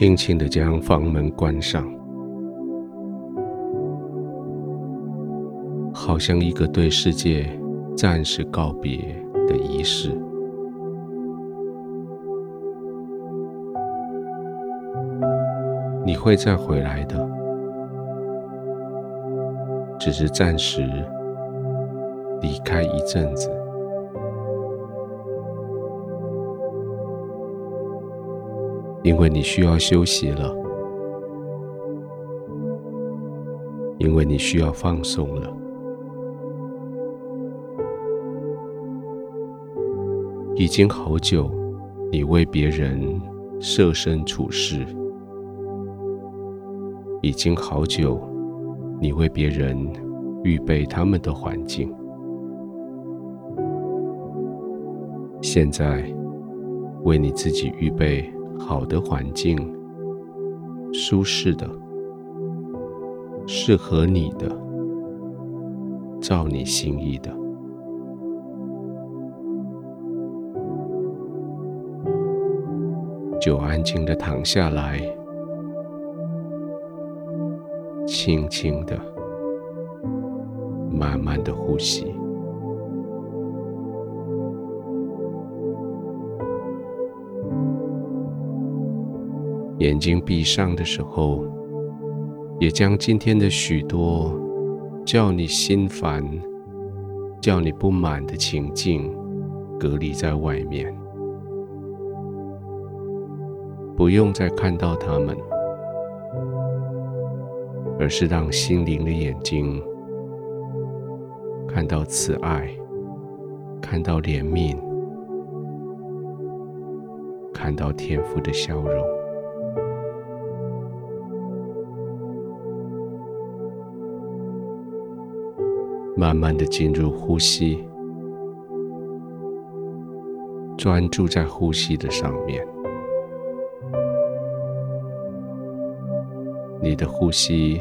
轻轻地将房门关上，好像一个对世界暂时告别的仪式。你会再回来的，只是暂时离开一阵子。因为你需要休息了，因为你需要放松了。已经好久，你为别人设身处世；已经好久，你为别人预备他们的环境。现在，为你自己预备。好的环境，舒适的，适合你的，照你心意的，就安静的躺下来，轻轻的，慢慢的呼吸。眼睛闭上的时候，也将今天的许多叫你心烦、叫你不满的情境隔离在外面，不用再看到他们，而是让心灵的眼睛看到慈爱，看到怜悯，看到天父的笑容。慢慢的进入呼吸，专注在呼吸的上面。你的呼吸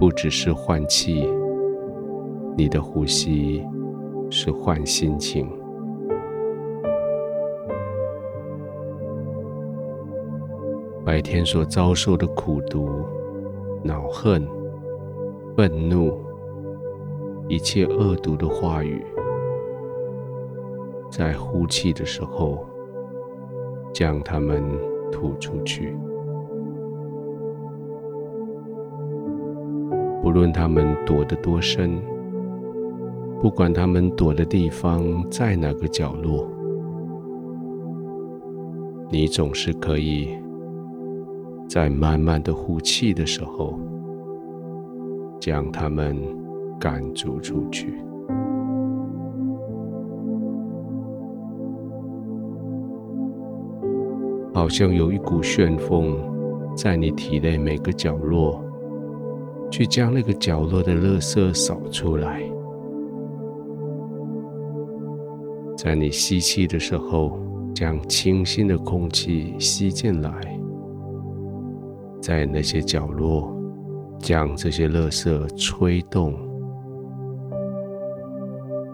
不只是换气，你的呼吸是换心情。白天所遭受的苦毒、恼恨、愤怒。一切恶毒的话语，在呼气的时候，将它们吐出去。不论他们躲得多深，不管他们躲的地方在哪个角落，你总是可以在慢慢的呼气的时候，将他们。赶逐出去，好像有一股旋风在你体内每个角落，去将那个角落的垃圾扫出来。在你吸气的时候，将清新的空气吸进来，在那些角落，将这些垃圾吹动。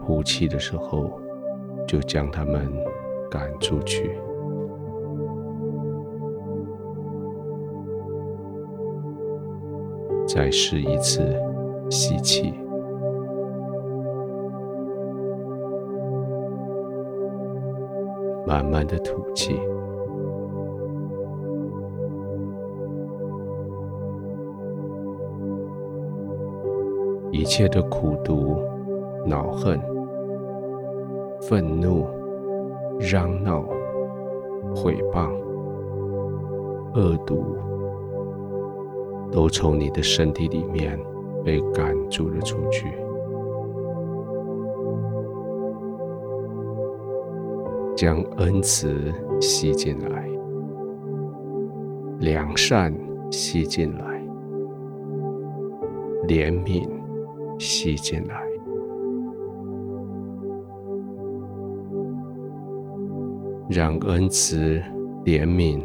呼气的时候，就将他们赶出去。再试一次吸气，慢慢的吐气。一切的苦毒、恼恨。愤怒、嚷闹、毁谤、恶毒，都从你的身体里面被赶逐了出去。将恩慈吸进来，良善吸进来，怜悯吸进来。让恩慈、怜悯、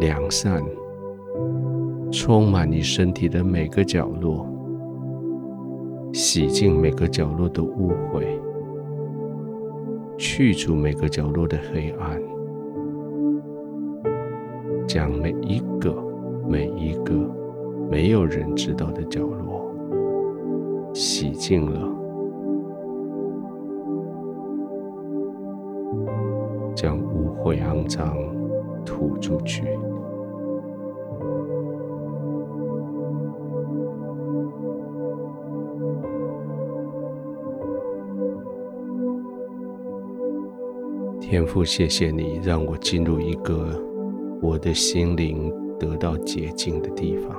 良善充满你身体的每个角落，洗净每个角落的污秽，去除每个角落的黑暗，将每一个、每一个没有人知道的角落洗净了，将污秽肮脏吐出去。天父，谢谢你让我进入一个我的心灵得到洁净的地方。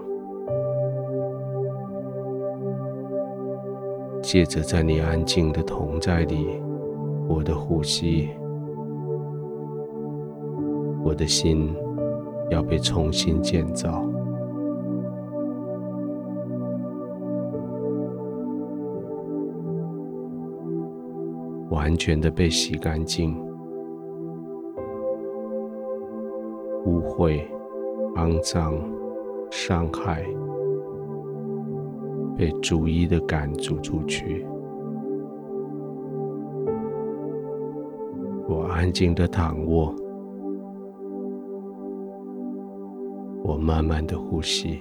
借着在你安静的同在里，我的呼吸，我的心要被重新建造，完全的被洗干净。污秽、肮脏、伤害，被逐一的赶逐出去。我安静的躺卧，我慢慢的呼吸，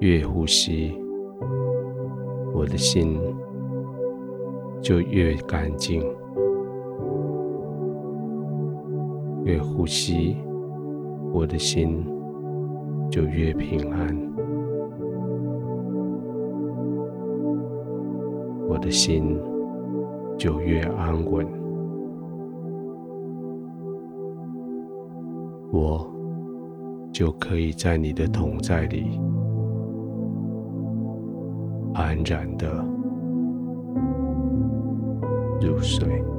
越呼吸，我的心就越干净。越呼吸，我的心就越平安，我的心就越安稳，我就可以在你的同在里安然的入睡。